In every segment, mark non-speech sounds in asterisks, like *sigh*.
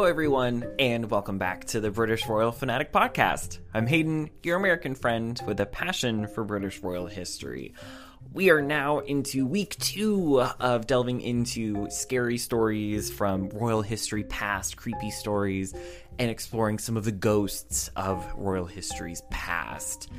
Hello, everyone, and welcome back to the British Royal Fanatic Podcast. I'm Hayden, your American friend with a passion for British royal history. We are now into week two of delving into scary stories from royal history past, creepy stories, and exploring some of the ghosts of royal history's past.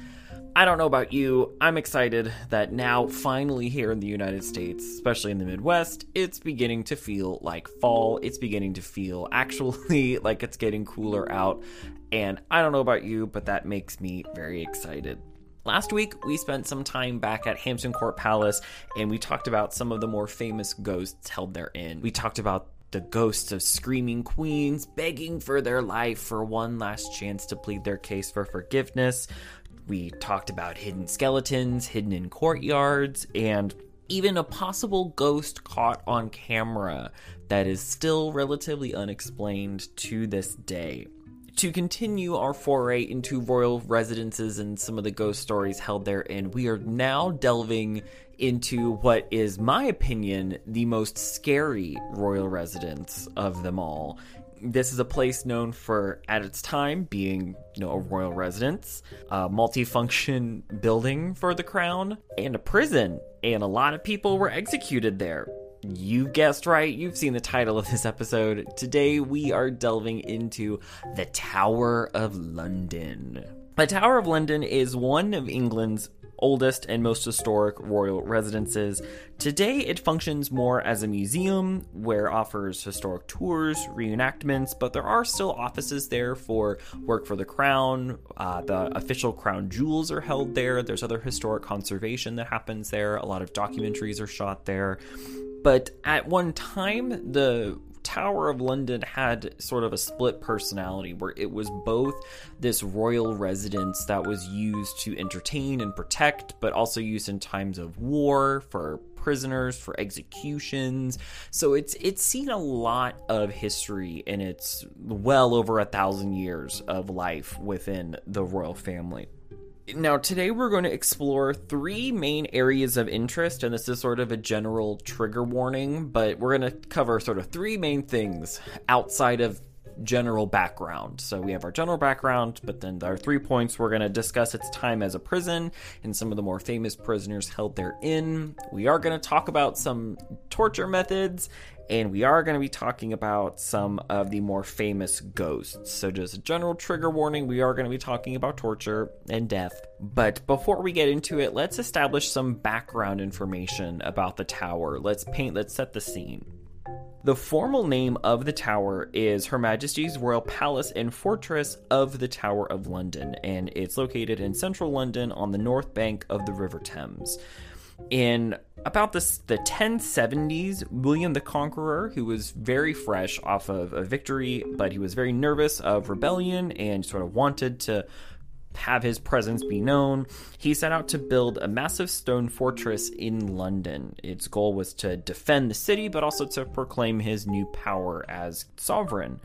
I don't know about you, I'm excited that now, finally, here in the United States, especially in the Midwest, it's beginning to feel like fall. It's beginning to feel *laughs* actually like it's getting cooler out. And I don't know about you, but that makes me very excited. Last week, we spent some time back at Hampton Court Palace and we talked about some of the more famous ghosts held therein. We talked about the ghosts of screaming queens begging for their life for one last chance to plead their case for forgiveness. We talked about hidden skeletons hidden in courtyards and even a possible ghost caught on camera that is still relatively unexplained to this day. To continue our foray into royal residences and some of the ghost stories held therein, we are now delving into what is my opinion the most scary royal residence of them all this is a place known for, at its time, being you know a royal residence, a multifunction building for the crown, and a prison. And a lot of people were executed there. You guessed right, you've seen the title of this episode. Today we are delving into the Tower of London. The Tower of London is one of England's oldest and most historic royal residences. Today, it functions more as a museum where offers historic tours, reenactments, but there are still offices there for work for the crown. Uh, the official crown jewels are held there. There's other historic conservation that happens there. A lot of documentaries are shot there. But at one time, the Tower of London had sort of a split personality where it was both this royal residence that was used to entertain and protect, but also used in times of war for prisoners for executions. So it's it's seen a lot of history in its well over a thousand years of life within the royal family. Now, today we're going to explore three main areas of interest, and this is sort of a general trigger warning, but we're going to cover sort of three main things outside of general background. So we have our general background, but then our three points we're going to discuss its time as a prison and some of the more famous prisoners held therein. We are going to talk about some torture methods and we are going to be talking about some of the more famous ghosts. So, just a general trigger warning we are going to be talking about torture and death. But before we get into it, let's establish some background information about the tower. Let's paint, let's set the scene. The formal name of the tower is Her Majesty's Royal Palace and Fortress of the Tower of London, and it's located in central London on the north bank of the River Thames in about this, the 1070s, William the Conqueror, who was very fresh off of a victory, but he was very nervous of rebellion and sort of wanted to have his presence be known, he set out to build a massive stone fortress in London. Its goal was to defend the city, but also to proclaim his new power as sovereign.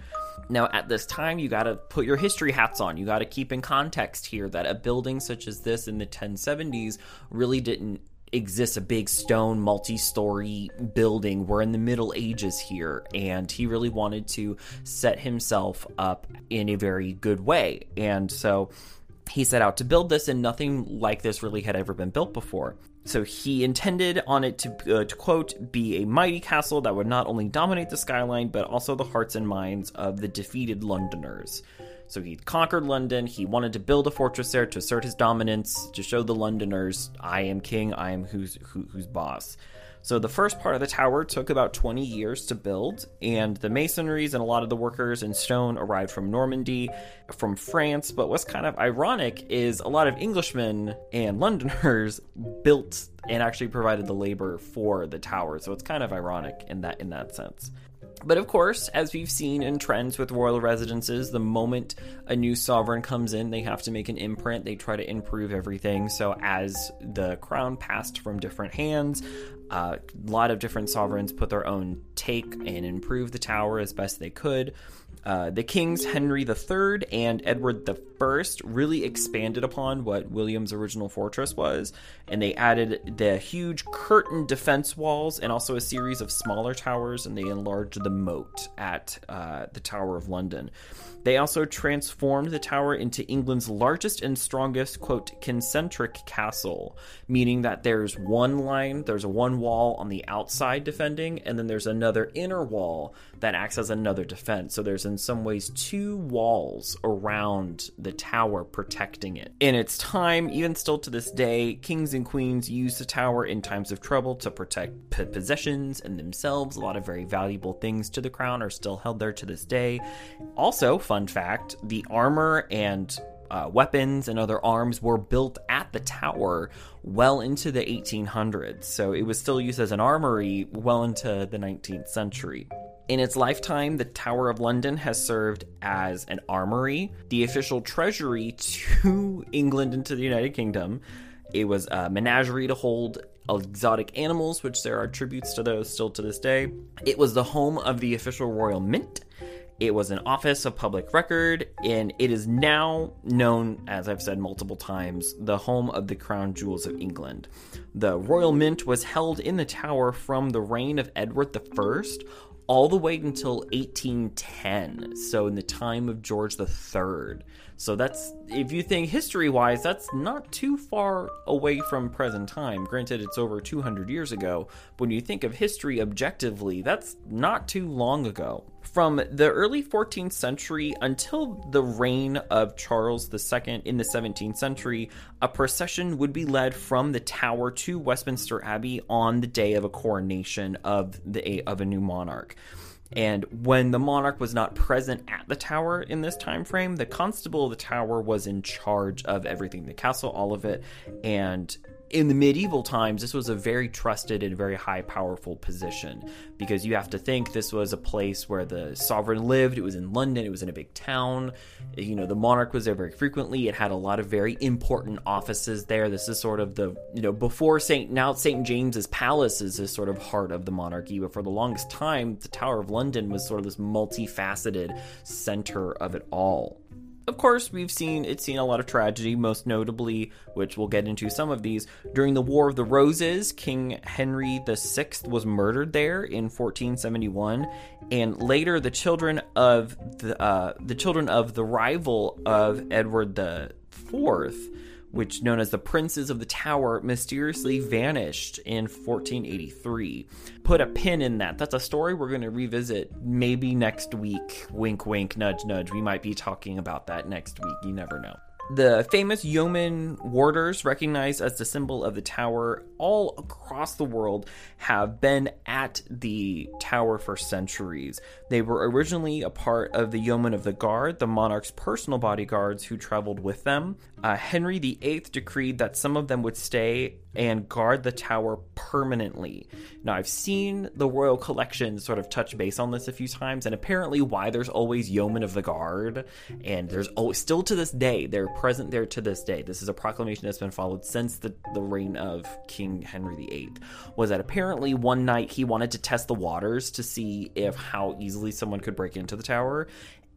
Now, at this time, you got to put your history hats on. You got to keep in context here that a building such as this in the 1070s really didn't exists a big stone multi-story building. We're in the middle ages here and he really wanted to set himself up in a very good way. And so he set out to build this and nothing like this really had ever been built before. So he intended on it to, uh, to quote be a mighty castle that would not only dominate the skyline but also the hearts and minds of the defeated londoners so he conquered London. He wanted to build a fortress there to assert his dominance, to show the Londoners, I am king, I am who's who, who's boss. So the first part of the tower took about 20 years to build, and the masonries and a lot of the workers in stone arrived from Normandy, from France. But what's kind of ironic is a lot of Englishmen and *laughs* Londoners built and actually provided the labor for the tower. So it's kind of ironic in that in that sense. But of course, as we've seen in trends with royal residences, the moment a new sovereign comes in, they have to make an imprint. They try to improve everything. So, as the crown passed from different hands, uh, a lot of different sovereigns put their own take and improve the tower as best they could. Uh, the kings Henry III and Edward I really expanded upon what William's original fortress was, and they added the huge curtain defense walls and also a series of smaller towers, and they enlarged the moat at uh, the Tower of London. They also transformed the tower into England's largest and strongest, quote, concentric castle, meaning that there's one line, there's one wall on the outside defending, and then there's another inner wall that acts as another defense. So there's in some ways two walls around the tower protecting it. In its time, even still to this day, kings and queens use the tower in times of trouble to protect p- possessions and themselves. A lot of very valuable things to the crown are still held there to this day. Also, fun fact the armor and uh, weapons and other arms were built at the tower well into the 1800s, so it was still used as an armory well into the 19th century. In its lifetime, the Tower of London has served as an armory, the official treasury to *laughs* England and to the United Kingdom. It was a menagerie to hold exotic animals, which there are tributes to those still to this day. It was the home of the official royal mint it was an office of public record, and it is now known, as I've said multiple times, the home of the crown jewels of England. The Royal Mint was held in the tower from the reign of Edward I all the way until 1810, so in the time of George III. So that's, if you think history wise, that's not too far away from present time. Granted, it's over 200 years ago, but when you think of history objectively, that's not too long ago. From the early 14th century until the reign of Charles II in the 17th century, a procession would be led from the Tower to Westminster Abbey on the day of a coronation of the of a new monarch. And when the monarch was not present at the tower in this time frame, the constable of the tower was in charge of everything, the castle, all of it, and in the medieval times, this was a very trusted and very high powerful position because you have to think this was a place where the sovereign lived. It was in London, it was in a big town. You know, the monarch was there very frequently. It had a lot of very important offices there. This is sort of the, you know, before St. Now St. James's Palace is this sort of heart of the monarchy, but for the longest time, the Tower of London was sort of this multifaceted center of it all of course, we've seen it's seen a lot of tragedy, most notably, which we'll get into some of these. During the War of the Roses, King Henry VI was murdered there in 1471, and later the children of the uh, the children of the rival of Edward the Fourth which known as the Princes of the Tower, mysteriously vanished in 1483. Put a pin in that. That's a story we're going to revisit maybe next week. Wink, wink, nudge, nudge. We might be talking about that next week. You never know. The famous yeoman warders, recognized as the symbol of the tower all across the world, have been at the tower for centuries. They were originally a part of the yeomen of the guard, the monarch's personal bodyguards who traveled with them. Uh, Henry VIII decreed that some of them would stay and guard the tower permanently. Now, I've seen the royal collection sort of touch base on this a few times, and apparently, why there's always yeomen of the guard, and there's always, still to this day, they're present there to this day. This is a proclamation that's been followed since the, the reign of King Henry VIII. Was that apparently one night he wanted to test the waters to see if how easily someone could break into the tower,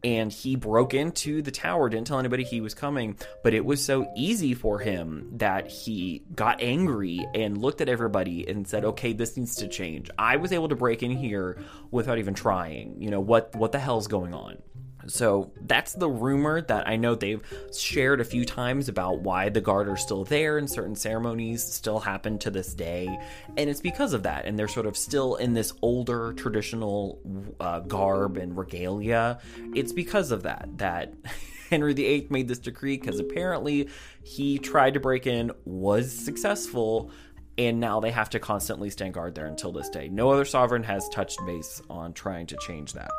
and he broke into the tower didn't tell anybody he was coming but it was so easy for him that he got angry and looked at everybody and said okay this needs to change. I was able to break in here without even trying you know what what the hell's going on so that's the rumor that I know they've shared a few times about why the guard are still there and certain ceremonies still happen to this day. And it's because of that. And they're sort of still in this older traditional uh, garb and regalia. It's because of that that *laughs* Henry VIII made this decree because apparently he tried to break in, was successful. And now they have to constantly stand guard there until this day. No other sovereign has touched base on trying to change that.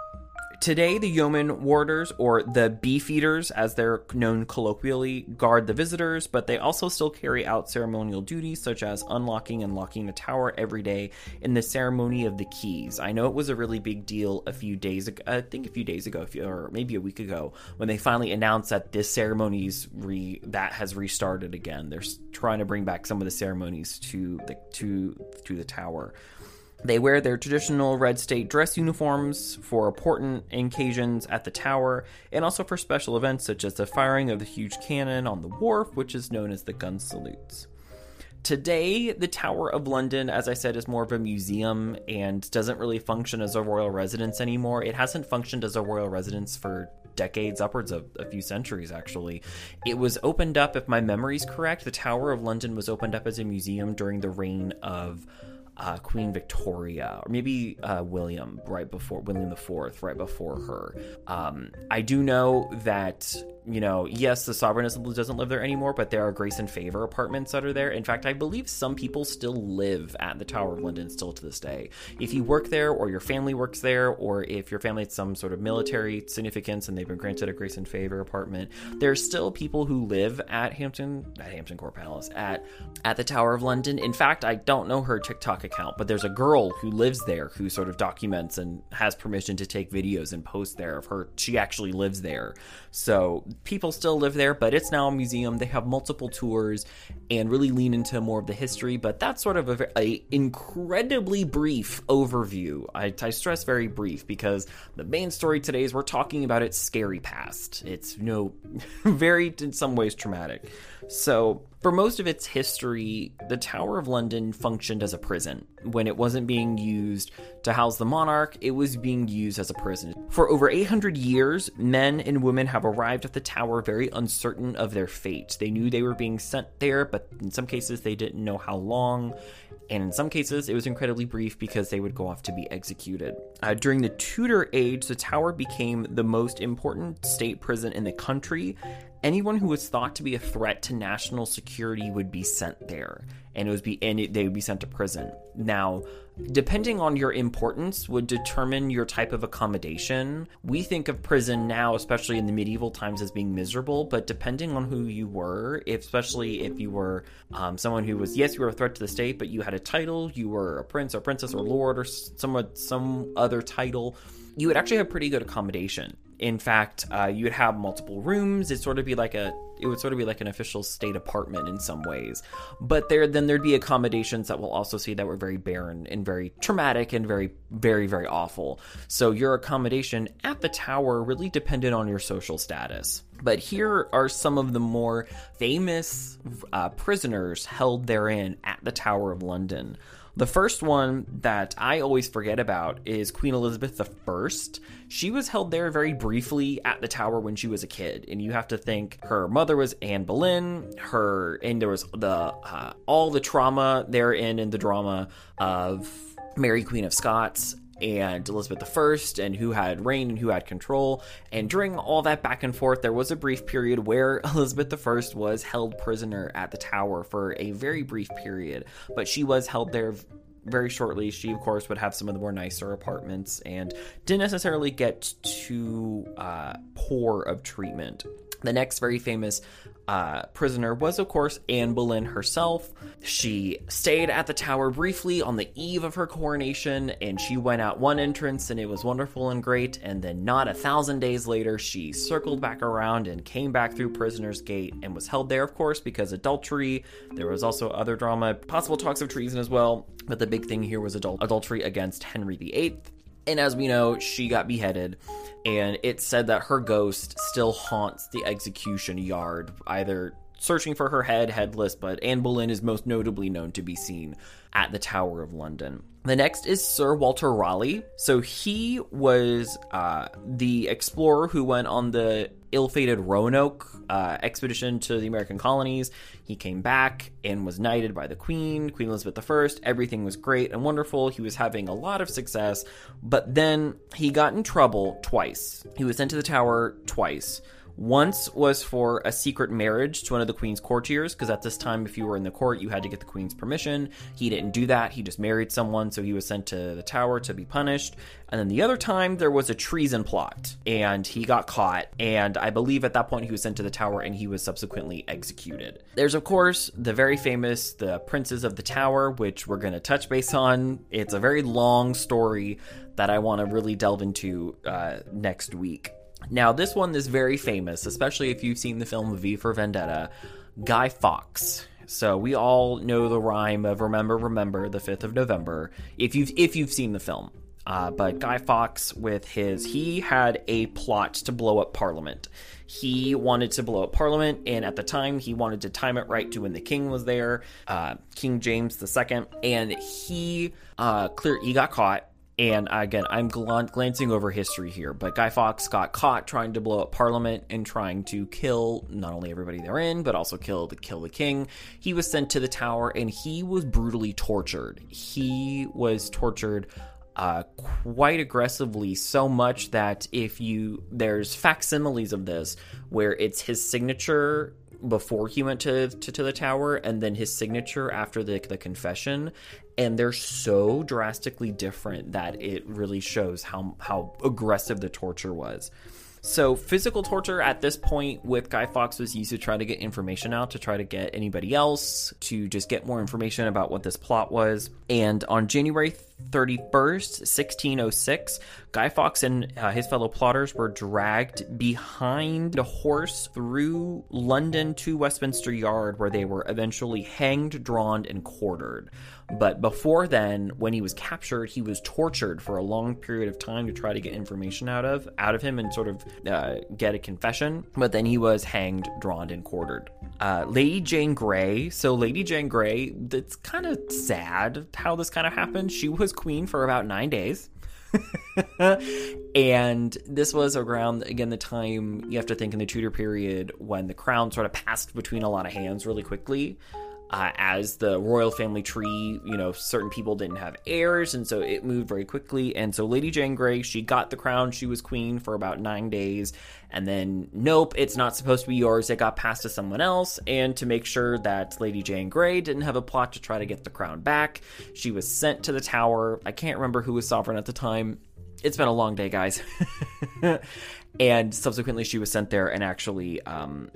Today, the yeoman warders, or the beefeaters as they're known colloquially, guard the visitors, but they also still carry out ceremonial duties such as unlocking and locking the tower every day in the ceremony of the keys. I know it was a really big deal a few days ago, I think a few days ago, or maybe a week ago, when they finally announced that this ceremony's re that has restarted again. They're trying to bring back some of the ceremonies to the to to the tower. They wear their traditional red state dress uniforms for important occasions at the tower and also for special events such as the firing of the huge cannon on the wharf, which is known as the gun salutes. Today, the Tower of London, as I said, is more of a museum and doesn't really function as a royal residence anymore. It hasn't functioned as a royal residence for decades, upwards of a few centuries actually. It was opened up, if my memory's correct, the Tower of London was opened up as a museum during the reign of uh, Queen Victoria, or maybe uh, William, right before William the Fourth, right before her. Um, I do know that you know, yes, the sovereign doesn't live there anymore, but there are grace and favor apartments that are there. In fact, I believe some people still live at the Tower of London still to this day. If you work there, or your family works there, or if your family has some sort of military significance and they've been granted a grace and favor apartment, there's still people who live at Hampton, at Hampton Court Palace, at at the Tower of London. In fact, I don't know her TikTok account, but there's a girl who lives there who sort of documents and has permission to take videos and post there of her. She actually lives there, so people still live there, but it's now a museum. They have multiple tours and really lean into more of the history. But that's sort of a, a incredibly brief overview. I, I, stress very brief because the main story today is we're talking about its scary past. It's you know *laughs* very in some ways traumatic. So for most of its history, the Tower of London functioned as a prison. When it wasn't being used to house the monarch, it was being used as a prison. For over 800 years, men and women have arrived at the tower very uncertain of their fate. They knew they were being sent there, but in some cases they didn't know how long. And in some cases, it was incredibly brief because they would go off to be executed. Uh, during the Tudor age, the tower became the most important state prison in the country anyone who was thought to be a threat to national security would be sent there and it was be and it, they would be sent to prison. Now depending on your importance would determine your type of accommodation. We think of prison now especially in the medieval times as being miserable but depending on who you were if, especially if you were um, someone who was yes you were a threat to the state but you had a title you were a prince or princess or lord or some some other title you would actually have pretty good accommodation in fact, uh, you would have multiple rooms. It'd sort of be like a it would sort of be like an official state apartment in some ways. But there then there'd be accommodations that we'll also see that were very barren and very traumatic and very very very awful. So your accommodation at the tower really depended on your social status. But here are some of the more famous uh, prisoners held therein at the Tower of London. The first one that I always forget about is Queen Elizabeth I. She was held there very briefly at the tower when she was a kid, and you have to think her mother was Anne Boleyn. Her and there was the uh, all the trauma therein in the drama of Mary Queen of Scots and Elizabeth I, and who had reign and who had control. And during all that back and forth, there was a brief period where *laughs* Elizabeth I was held prisoner at the tower for a very brief period, but she was held there very shortly. She, of course, would have some of the more nicer apartments and didn't necessarily get too uh, poor of treatment. The next very famous uh, prisoner was, of course, Anne Boleyn herself. She stayed at the tower briefly on the eve of her coronation, and she went out one entrance, and it was wonderful and great. And then, not a thousand days later, she circled back around and came back through Prisoner's Gate and was held there, of course, because adultery. There was also other drama, possible talks of treason as well, but the big thing here was adul- adultery against Henry VIII. And as we know, she got beheaded, and it said that her ghost still haunts the execution yard, either searching for her head, headless, but Anne Boleyn is most notably known to be seen at the Tower of London. The next is Sir Walter Raleigh. So he was uh, the explorer who went on the ill-fated Roanoke uh, expedition to the American colonies. He came back and was knighted by the Queen, Queen Elizabeth I. Everything was great and wonderful. He was having a lot of success, but then he got in trouble twice. He was sent to the Tower twice. Once was for a secret marriage to one of the queen's courtiers, because at this time, if you were in the court, you had to get the queen's permission. He didn't do that. He just married someone, so he was sent to the tower to be punished. And then the other time, there was a treason plot, and he got caught. And I believe at that point, he was sent to the tower and he was subsequently executed. There's, of course, the very famous The Princes of the Tower, which we're going to touch base on. It's a very long story that I want to really delve into uh, next week. Now, this one is very famous, especially if you've seen the film V for Vendetta. Guy Fawkes. So we all know the rhyme of "Remember, remember the fifth of November." If you've if you've seen the film, uh, but Guy Fawkes, with his, he had a plot to blow up Parliament. He wanted to blow up Parliament, and at the time, he wanted to time it right to when the King was there, uh, King James II, and he uh, clear he got caught. And again, I'm gl- glancing over history here, but Guy Fawkes got caught trying to blow up Parliament and trying to kill not only everybody therein, but also kill the kill the king. He was sent to the Tower, and he was brutally tortured. He was tortured uh, quite aggressively, so much that if you there's facsimiles of this where it's his signature before he went to, to, to the tower and then his signature after the the confession and they're so drastically different that it really shows how how aggressive the torture was. So physical torture at this point with Guy Fawkes was used to try to get information out to try to get anybody else to just get more information about what this plot was. And on January 31st, 1606, Guy Fawkes and uh, his fellow plotters were dragged behind a horse through London to Westminster Yard, where they were eventually hanged, drawn, and quartered. But before then, when he was captured, he was tortured for a long period of time to try to get information out of out of him and sort of uh, get a confession. But then he was hanged, drawn, and quartered. Uh, Lady Jane Grey. So Lady Jane Grey, it's kind of sad how this kind of happened. She was queen for about nine days. and this was around again the time you have to think in the Tudor period when the crown sort of passed between a lot of hands really quickly uh, as the royal family tree, you know, certain people didn't have heirs, and so it moved very quickly. And so Lady Jane Grey, she got the crown, she was queen for about nine days, and then nope, it's not supposed to be yours. It got passed to someone else, and to make sure that Lady Jane Grey didn't have a plot to try to get the crown back, she was sent to the Tower. I can't remember who was sovereign at the time. It's been a long day, guys. *laughs* and subsequently, she was sent there and actually um,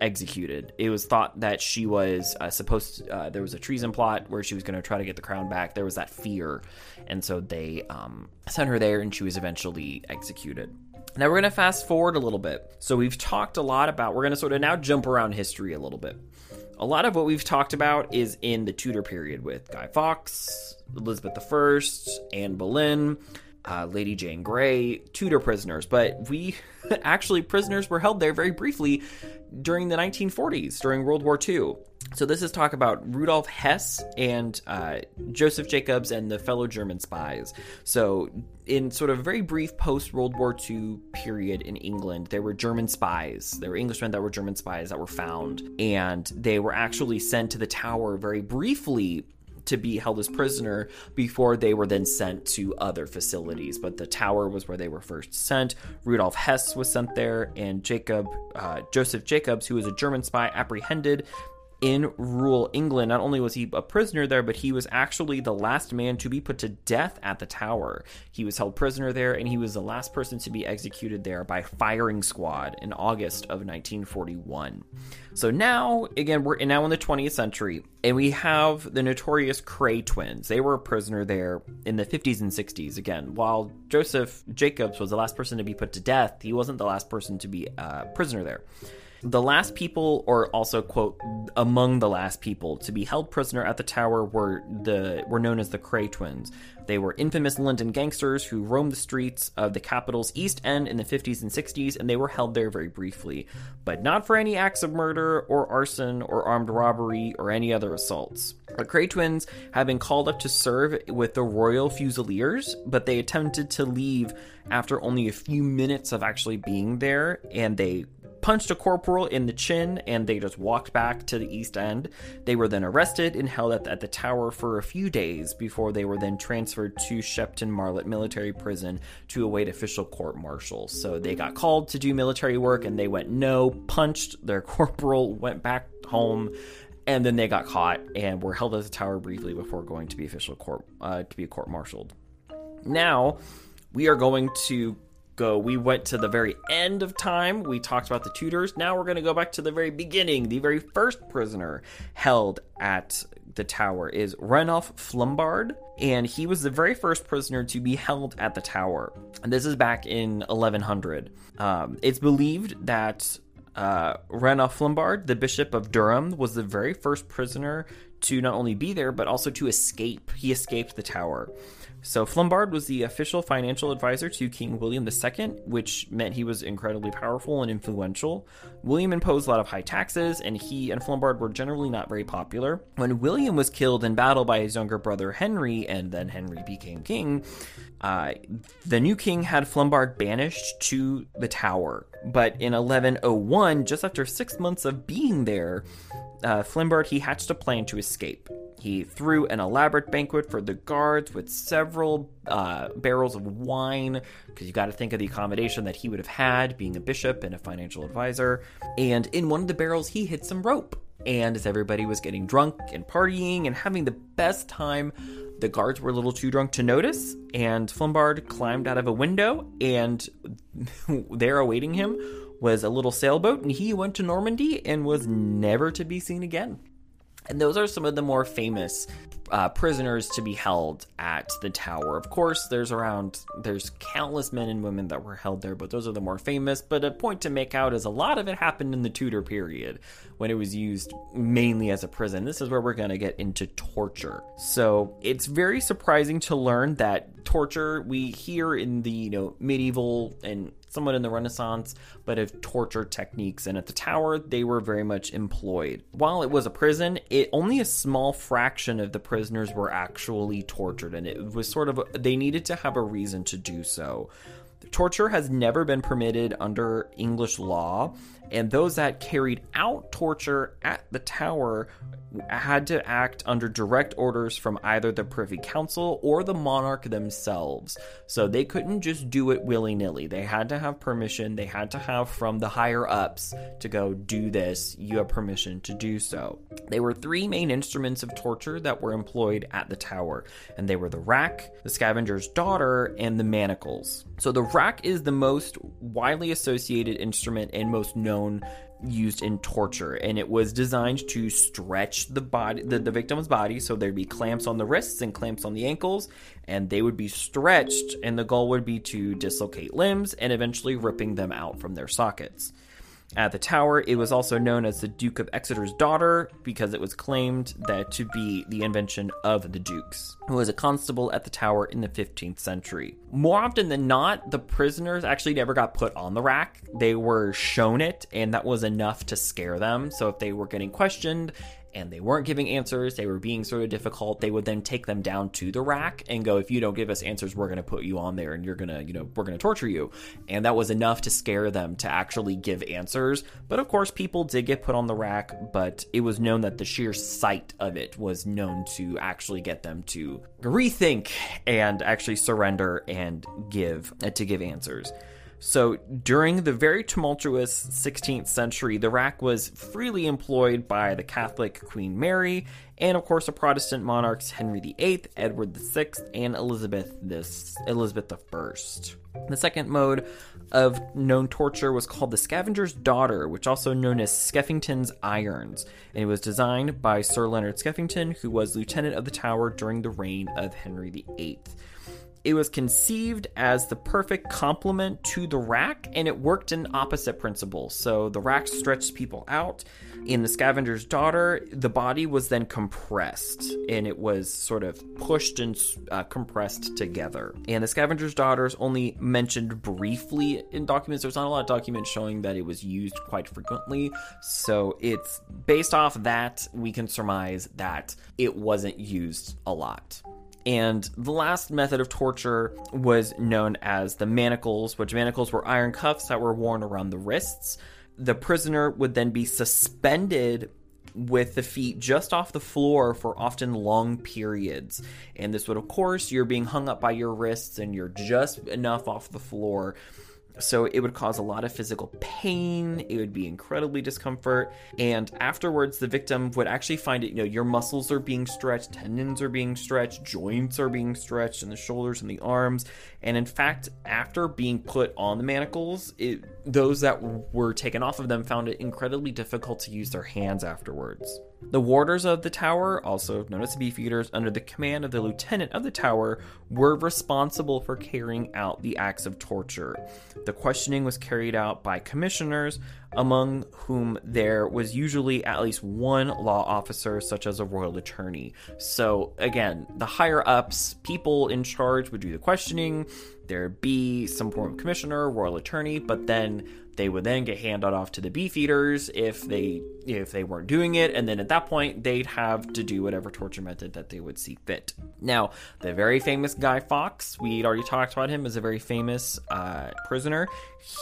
executed. It was thought that she was uh, supposed. To, uh, there was a treason plot where she was going to try to get the crown back. There was that fear, and so they um, sent her there, and she was eventually executed. Now we're going to fast forward a little bit. So we've talked a lot about. We're going to sort of now jump around history a little bit. A lot of what we've talked about is in the Tudor period with Guy Fawkes, Elizabeth I, Anne Boleyn uh, Lady Jane Grey, Tudor prisoners, but we *laughs* actually prisoners were held there very briefly during the 1940s, during World War II. So this is talk about Rudolf Hess and uh, Joseph Jacobs and the fellow German spies. So in sort of very brief post World War II period in England, there were German spies. There were Englishmen that were German spies that were found, and they were actually sent to the tower very briefly to be held as prisoner before they were then sent to other facilities. But the tower was where they were first sent. Rudolf Hess was sent there, and Jacob uh, Joseph Jacobs, who was a German spy, apprehended in rural England. Not only was he a prisoner there, but he was actually the last man to be put to death at the tower. He was held prisoner there, and he was the last person to be executed there by firing squad in August of 1941. So now, again, we're now in the 20th century, and we have the notorious Kray twins. They were a prisoner there in the 50s and 60s. Again, while Joseph Jacobs was the last person to be put to death, he wasn't the last person to be a uh, prisoner there. The last people, or also quote, among the last people to be held prisoner at the tower were the were known as the Kray twins. They were infamous London gangsters who roamed the streets of the capital's East End in the 50s and 60s, and they were held there very briefly, but not for any acts of murder or arson or armed robbery or any other assaults. The Kray twins had been called up to serve with the Royal Fusiliers, but they attempted to leave after only a few minutes of actually being there, and they punched a corporal in the chin and they just walked back to the East End. They were then arrested and held at the, at the tower for a few days before they were then transferred to Shepton Mallet Military Prison to await official court martial. So they got called to do military work and they went no, punched their *laughs* corporal, went back home. And then they got caught and were held at the tower briefly before going to be official court uh, to be court martialed. Now we are going to go. We went to the very end of time. We talked about the Tudors. Now we're going to go back to the very beginning. The very first prisoner held at the tower is Ranulph Flambard, and he was the very first prisoner to be held at the tower. And this is back in 1100. Um, it's believed that Uh, Flambard, the Bishop of Durham, was the very first prisoner to not only be there, but also to escape. He escaped the tower. So Flambard was the official financial advisor to King William II, which meant he was incredibly powerful and influential. William imposed a lot of high taxes, and he and Flambard were generally not very popular. When William was killed in battle by his younger brother Henry, and then Henry became king, uh, the new king had Flambard banished to the Tower. But in 1101, just after six months of being there, uh, Flambard he hatched a plan to escape. He threw an elaborate banquet for the guards with several uh, barrels of wine, because you got to think of the accommodation that he would have had being a bishop and a financial advisor. And in one of the barrels, he hid some rope. And as everybody was getting drunk and partying and having the best time, the guards were a little too drunk to notice, and Flambard climbed out of a window, and *laughs* there awaiting him was a little sailboat, and he went to Normandy and was never to be seen again. And those are some of the more famous uh, prisoners to be held at the tower. Of course, there's around there's countless men and women that were held there, but those are the more famous. But a point to make out is a lot of it happened in the Tudor period when it was used mainly as a prison. This is where we're going to get into torture. So it's very surprising to learn that torture we hear in the you know medieval and somewhat in the Renaissance, but of torture techniques. And at the tower, they were very much employed. While it was a prison, it only a small fraction of the prisoners were actually tortured, and it was sort of they needed to have a reason to do so. Torture has never been permitted under English law, and those that carried out torture at the tower had to act under direct orders from either the Privy Council or the monarch themselves. So they couldn't just do it willy nilly. They had to have permission. They had to have from the higher ups to go do this. You have permission to do so. There were three main instruments of torture that were employed at the tower, and they were the rack, the scavenger's daughter, and the manacles. So the rack is the most widely associated instrument and most known used in torture and it was designed to stretch the body the, the victim's body so there'd be clamps on the wrists and clamps on the ankles and they would be stretched and the goal would be to dislocate limbs and eventually ripping them out from their sockets at the tower. It was also known as the Duke of Exeter's daughter because it was claimed that to be the invention of the dukes, who was a constable at the tower in the 15th century. More often than not, the prisoners actually never got put on the rack. They were shown it, and that was enough to scare them. So if they were getting questioned and they weren't giving answers, they were being sort of difficult, they would then take them down to the rack and go, if you don't give us answers, we're going to put you on there and you're going to, you know, we're going to torture you. And that was enough to scare them to actually give answers. But of course, people did get put on the rack, but it was known that the sheer sight of it was known to actually get them to rethink and actually surrender and give, to give answers. So, during the very tumultuous 16th century, the rack was freely employed by the Catholic Queen Mary and, of course, the Protestant monarchs Henry VIII, Edward VI, and Elizabeth this Elizabeth I. The second mode of known torture was called the Scavenger's Daughter, which also known as Skeffington's Irons, and it was designed by Sir Leonard Skeffington, who was lieutenant of the Tower during the reign of Henry VIII it was conceived as the perfect complement to the rack and it worked in opposite principles. So the rack stretched people out. In the scavenger's daughter, the body was then compressed and it was sort of pushed and uh, compressed together. And the scavenger's daughter is only mentioned briefly in documents. There's not a lot of documents showing that it was used quite frequently. So it's based off that, we can surmise that it wasn't used a lot. And the last method of torture was known as the manacles, which manacles were iron cuffs that were worn around the wrists. The prisoner would then be suspended with the feet just off the floor for often long periods. And this would, of course, you're being hung up by your wrists and you're just enough off the floor so it would cause a lot of physical pain, it would be incredibly discomfort, and afterwards the victim would actually find it, you know, your muscles are being stretched, tendons are being stretched, joints are being stretched in the shoulders and the arms, and in fact, after being put on the manacles, it, those that were taken off of them found it incredibly difficult to use their hands afterwards. The warders of the tower, also known as the beefeaters, under the command of the lieutenant of the tower, were responsible for carrying out the acts of torture. The questioning was carried out by commissioners, among whom there was usually at least one law officer, such as a royal attorney. So, again, the higher ups, people in charge, would do the questioning. There'd be some form of commissioner, royal attorney, but then they would then get handed off to the beefeaters if they if they weren't doing it, and then at that point they'd have to do whatever torture method that they would see fit. Now, the very famous Guy Fawkes, we'd already talked about him as a very famous uh, prisoner.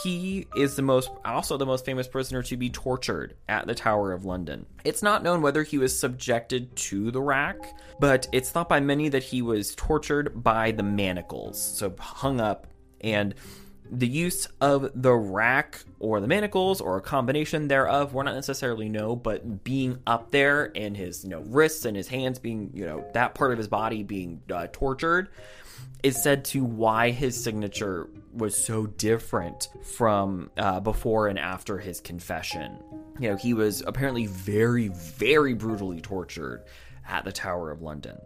He is the most also the most famous prisoner to be tortured at the Tower of London. It's not known whether he was subjected to the rack, but it's thought by many that he was tortured by the manacles, so hung up and the use of the rack or the manacles or a combination thereof we're not necessarily know but being up there and his you know wrists and his hands being you know that part of his body being uh, tortured is said to why his signature was so different from uh, before and after his confession. You know he was apparently very very brutally tortured at the tower of london.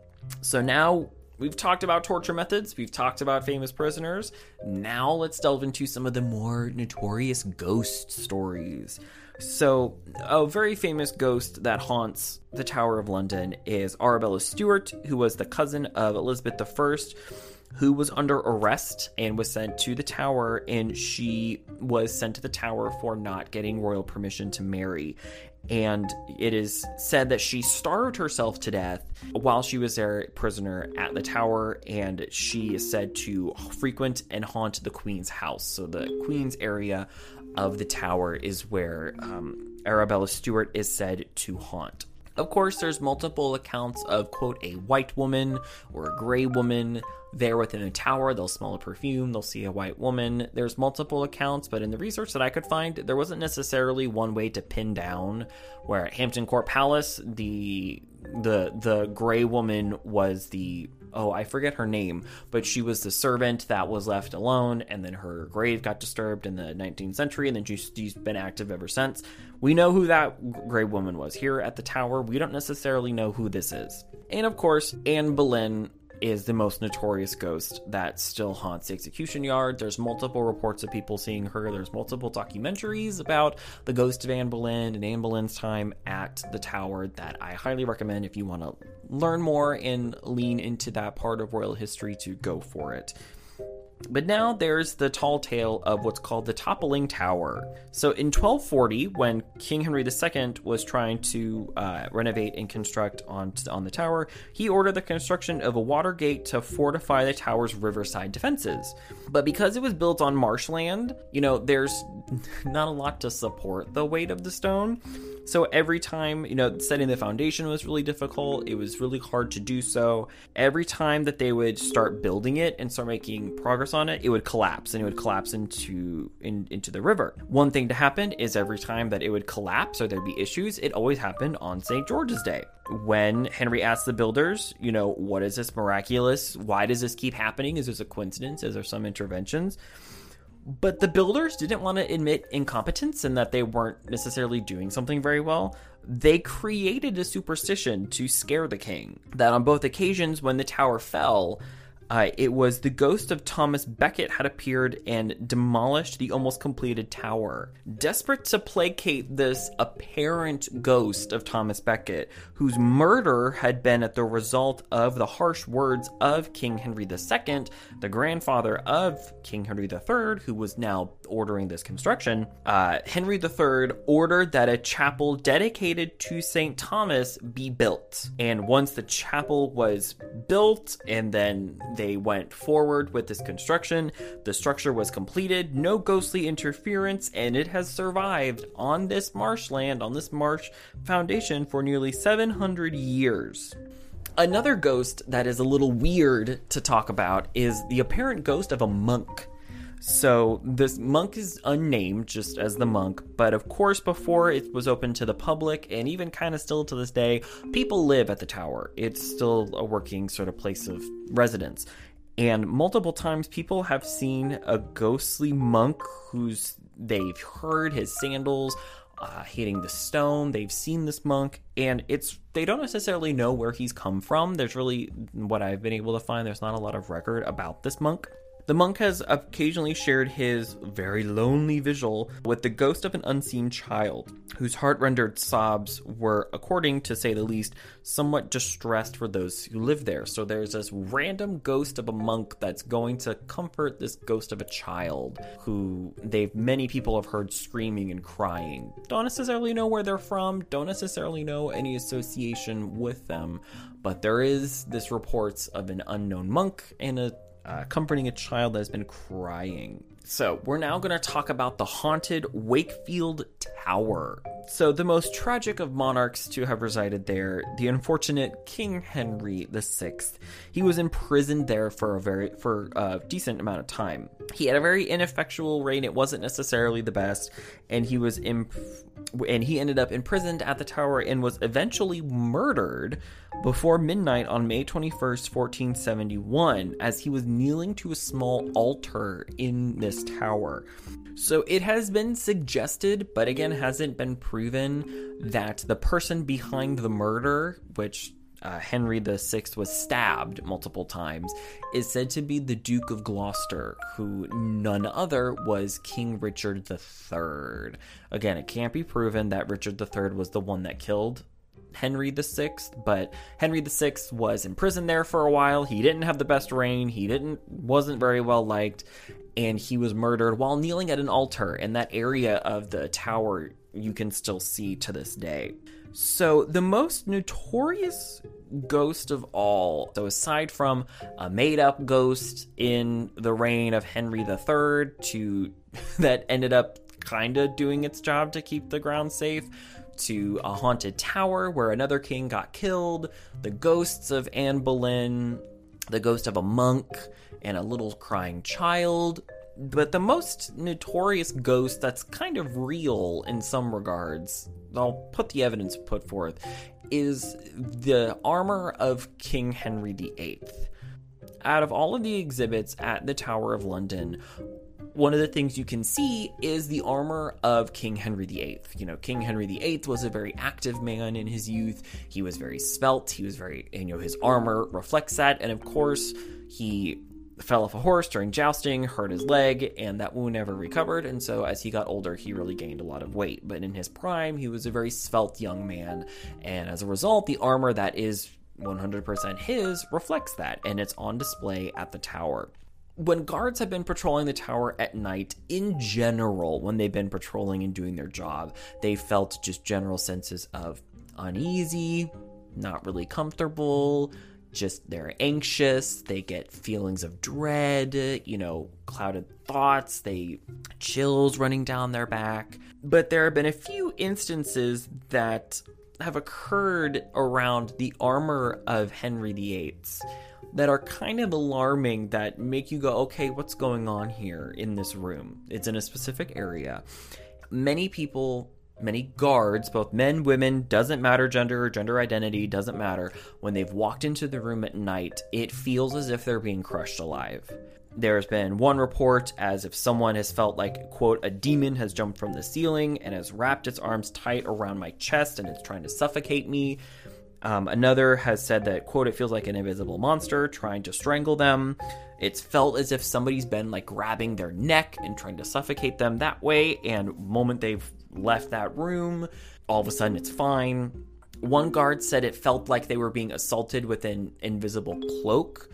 So now We've talked about torture methods, we've talked about famous prisoners. Now let's delve into some of the more notorious ghost stories. So, a very famous ghost that haunts the Tower of London is Arabella Stuart, who was the cousin of Elizabeth I, who was under arrest and was sent to the tower, and she was sent to the tower for not getting royal permission to marry and it is said that she starved herself to death while she was there prisoner at the tower and she is said to frequent and haunt the queen's house. So the queen's area of the tower is where um, arabella stuart is said to haunt of course, there's multiple accounts of, quote, a white woman or a gray woman there within a tower. They'll smell a perfume, they'll see a white woman. There's multiple accounts, but in the research that I could find, there wasn't necessarily one way to pin down where at Hampton Court Palace, the the the gray woman was the oh I forget her name, but she was the servant that was left alone, and then her grave got disturbed in the 19th century, and then she's, she's been active ever since. We know who that gray woman was here at the tower. We don't necessarily know who this is, and of course Anne Boleyn is the most notorious ghost that still haunts the execution yard. There's multiple reports of people seeing her. There's multiple documentaries about the ghost of Anne Boleyn and Anne Boleyn's time at the tower that I highly recommend if you want to learn more and lean into that part of royal history to go for it. But now there's the tall tale of what's called the Toppling Tower. So in 1240, when King Henry II was trying to uh, renovate and construct on, on the tower, he ordered the construction of a water gate to fortify the tower's riverside defenses. But because it was built on marshland, you know, there's *laughs* not a lot to support the weight of the stone. So every time, you know, setting the foundation was really difficult. It was really hard to do so. Every time that they would start building it and start making progress on it, it would collapse and it would collapse into in, into the river. One thing to happen is every time that it would collapse or there'd be issues, it always happened on St. George's Day. When Henry asked the builders, you know, what is this miraculous? Why does this keep happening? Is this a coincidence? Is there some interventions? But the builders didn't want to admit incompetence and that they weren't necessarily doing something very well. They created a superstition to scare the king that on both occasions when the tower fell, uh, it was the ghost of Thomas Becket had appeared and demolished the almost completed tower. Desperate to placate this apparent ghost of Thomas Becket, whose murder had been at the result of the harsh words of King Henry II, the grandfather of King Henry III, who was now ordering this construction, uh, Henry III ordered that a chapel dedicated to St. Thomas be built. And once the chapel was built and then they went forward with this construction. The structure was completed, no ghostly interference, and it has survived on this marshland, on this marsh foundation for nearly 700 years. Another ghost that is a little weird to talk about is the apparent ghost of a monk. So this monk is unnamed, just as the monk, but of course, before it was open to the public, and even kind of still to this day, people live at the tower. It's still a working sort of place of residence. And multiple times, people have seen a ghostly monk who's they've heard his sandals uh, hitting the stone. They've seen this monk, and it's they don't necessarily know where he's come from. There's really what I've been able to find. There's not a lot of record about this monk. The monk has occasionally shared his very lonely vigil with the ghost of an unseen child, whose heart rendered sobs were, according to say the least, somewhat distressed for those who live there. So there's this random ghost of a monk that's going to comfort this ghost of a child who they've many people have heard screaming and crying. Don't necessarily know where they're from, don't necessarily know any association with them, but there is this reports of an unknown monk and a uh, comforting a child that has been crying. So, we're now going to talk about the haunted Wakefield Tower. So, the most tragic of monarchs to have resided there, the unfortunate King Henry VI. He was imprisoned there for a very for a decent amount of time. He had a very ineffectual reign. It wasn't necessarily the best, and he was imp- and he ended up imprisoned at the tower and was eventually murdered before midnight on May 21st, 1471, as he was kneeling to a small altar in this tower. So it has been suggested, but again hasn't been proven, that the person behind the murder, which uh, Henry VI was stabbed multiple times, is said to be the Duke of Gloucester, who none other was King Richard III. Again, it can't be proven that Richard III was the one that killed Henry VI, but Henry VI was in prison there for a while. He didn't have the best reign. He didn't wasn't very well liked, and he was murdered while kneeling at an altar in that area of the tower you can still see to this day. So, the most notorious ghost of all, so aside from a made up ghost in the reign of Henry III to *laughs* that ended up kind of doing its job to keep the ground safe, to a haunted tower where another king got killed, the ghosts of Anne Boleyn, the ghost of a monk, and a little crying child, but the most notorious ghost that's kind of real in some regards, I'll put the evidence put forth, is the armor of King Henry VIII. Out of all of the exhibits at the Tower of London, one of the things you can see is the armor of King Henry VIII. You know, King Henry VIII was a very active man in his youth. He was very svelte. He was very, you know, his armor reflects that. And of course, he fell off a horse during jousting, hurt his leg, and that wound never recovered. And so, as he got older, he really gained a lot of weight. But in his prime, he was a very svelte young man. And as a result, the armor that is 100% his reflects that, and it's on display at the tower. When guards have been patrolling the tower at night, in general, when they've been patrolling and doing their job, they felt just general senses of uneasy, not really comfortable, just they're anxious, they get feelings of dread, you know, clouded thoughts, they chills running down their back. But there have been a few instances that have occurred around the armor of Henry VIII that are kind of alarming that make you go, okay, what's going on here in this room? It's in a specific area. Many people many guards, both men, women, doesn't matter gender or gender identity, doesn't matter. When they've walked into the room at night, it feels as if they're being crushed alive. There's been one report as if someone has felt like, quote, a demon has jumped from the ceiling and has wrapped its arms tight around my chest and it's trying to suffocate me. Um, another has said that, quote, it feels like an invisible monster trying to strangle them. It's felt as if somebody's been like grabbing their neck and trying to suffocate them that way. And moment they've left that room, all of a sudden it's fine. One guard said it felt like they were being assaulted with an invisible cloak,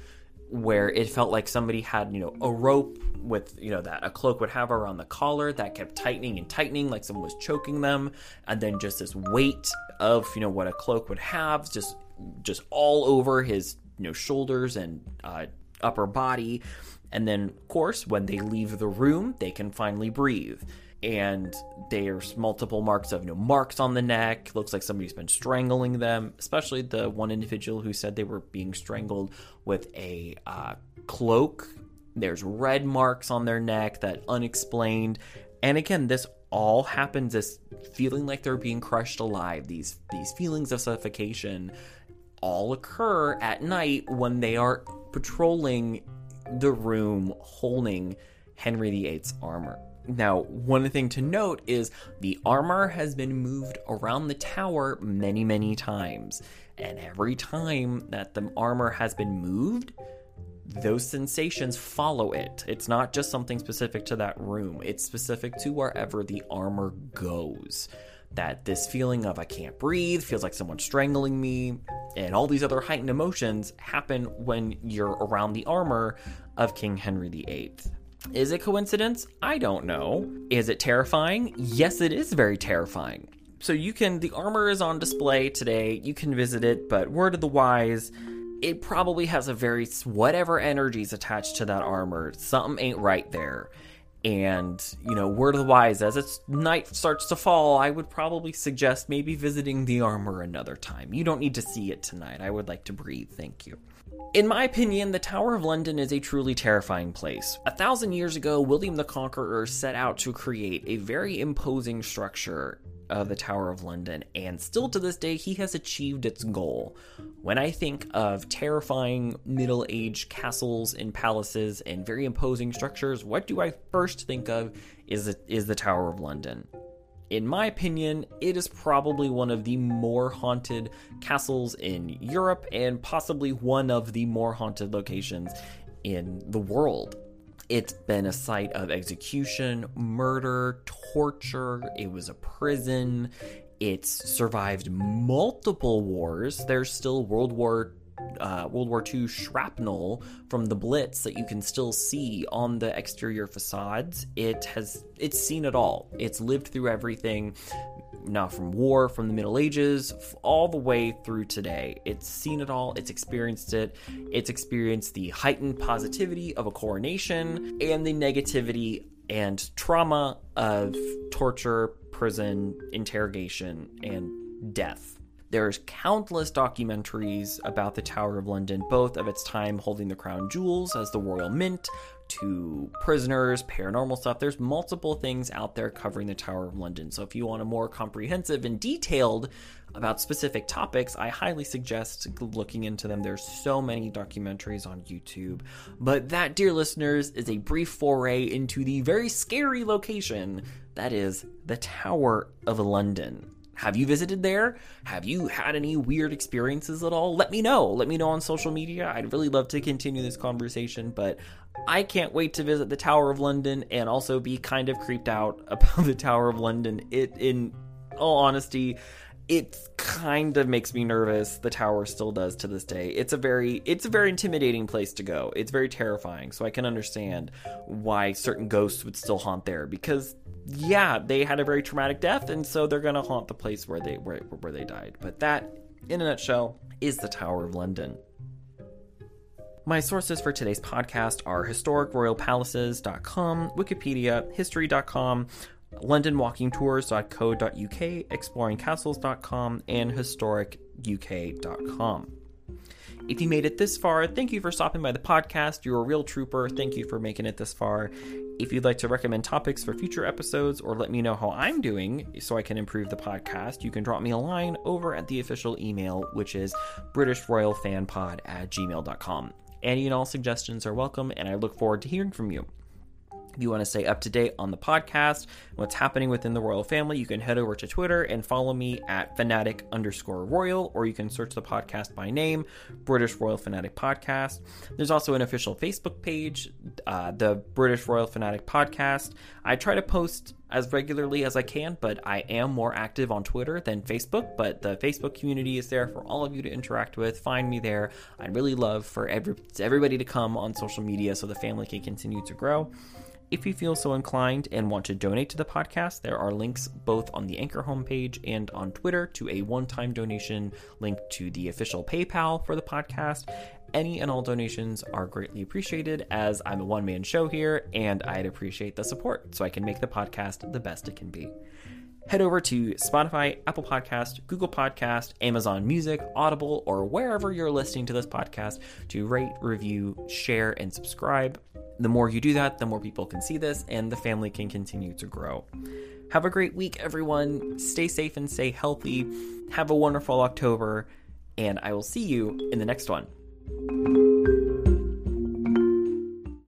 where it felt like somebody had, you know, a rope with, you know, that a cloak would have around the collar that kept tightening and tightening, like someone was choking them, and then just this weight of, you know, what a cloak would have, just just all over his, you know, shoulders and uh, upper body. And then, of course, when they leave the room, they can finally breathe. And there's multiple marks of you know, marks on the neck. Looks like somebody's been strangling them, especially the one individual who said they were being strangled with a uh, cloak. There's red marks on their neck that unexplained. And again, this all happens as feeling like they're being crushed alive. These these feelings of suffocation all occur at night when they are patrolling the room holding Henry VIII's armor. Now, one thing to note is the armor has been moved around the tower many, many times. And every time that the armor has been moved, those sensations follow it. It's not just something specific to that room, it's specific to wherever the armor goes. That this feeling of I can't breathe, feels like someone's strangling me, and all these other heightened emotions happen when you're around the armor of King Henry VIII. Is it coincidence? I don't know. Is it terrifying? Yes, it is very terrifying. So you can, the armor is on display today. You can visit it, but word of the wise, it probably has a very, whatever energies attached to that armor, something ain't right there. And, you know, word of the wise, as its night starts to fall, I would probably suggest maybe visiting the armor another time. You don't need to see it tonight. I would like to breathe, thank you. In my opinion, the Tower of London is a truly terrifying place. A thousand years ago, William the Conqueror set out to create a very imposing structure of the Tower of London, and still to this day, he has achieved its goal. When I think of terrifying Middle Age castles and palaces and very imposing structures, what do I first think of is the, is the Tower of London in my opinion, it is probably one of the more haunted castles in Europe and possibly one of the more haunted locations in the world. It's been a site of execution, murder, torture. It was a prison. It's survived multiple wars. There's still World War uh, World War II shrapnel from the Blitz that you can still see on the exterior facades. It has it's seen it all. It's lived through everything. Now from war, from the Middle Ages, all the way through today. It's seen it all. It's experienced it. It's experienced the heightened positivity of a coronation and the negativity and trauma of torture, prison, interrogation, and death there's countless documentaries about the Tower of London, both of its time holding the crown jewels as the Royal Mint, to prisoners, paranormal stuff. There's multiple things out there covering the Tower of London. So if you want a more comprehensive and detailed about specific topics, I highly suggest looking into them. There's so many documentaries on YouTube. But that, dear listeners, is a brief foray into the very scary location that is the Tower of London. Have you visited there? Have you had any weird experiences at all? Let me know. Let me know on social media. I'd really love to continue this conversation, but I can't wait to visit the Tower of London and also be kind of creeped out *laughs* about the Tower of London. It in all honesty, it kind of makes me nervous. The tower still does to this day. It's a very it's a very intimidating place to go. It's very terrifying. So I can understand why certain ghosts would still haunt there because yeah, they had a very traumatic death and so they're to haunt the place where they where, where they died. But that in a nutshell is the Tower of London. My sources for today's podcast are historicroyalpalaces.com, Wikipedia, history.com, londonwalkingtours.co.uk, exploringcastles.com, and historicuk.com. If you made it this far, thank you for stopping by the podcast. You're a real trooper. Thank you for making it this far. If you'd like to recommend topics for future episodes or let me know how I'm doing so I can improve the podcast, you can drop me a line over at the official email, which is BritishRoyalFanPod at gmail.com. Any and all suggestions are welcome, and I look forward to hearing from you. You want to stay up to date on the podcast, what's happening within the royal family, you can head over to Twitter and follow me at fanatic underscore royal, or you can search the podcast by name, British Royal Fanatic Podcast. There's also an official Facebook page, uh, the British Royal Fanatic Podcast. I try to post as regularly as I can, but I am more active on Twitter than Facebook. But the Facebook community is there for all of you to interact with. Find me there. I'd really love for every, everybody to come on social media so the family can continue to grow. If you feel so inclined and want to donate to the podcast, there are links both on the Anchor homepage and on Twitter to a one time donation link to the official PayPal for the podcast. Any and all donations are greatly appreciated as I'm a one man show here and I'd appreciate the support so I can make the podcast the best it can be. Head over to Spotify, Apple Podcast, Google Podcast, Amazon Music, Audible, or wherever you're listening to this podcast to rate, review, share, and subscribe. The more you do that, the more people can see this and the family can continue to grow. Have a great week, everyone. Stay safe and stay healthy. Have a wonderful October, and I will see you in the next one.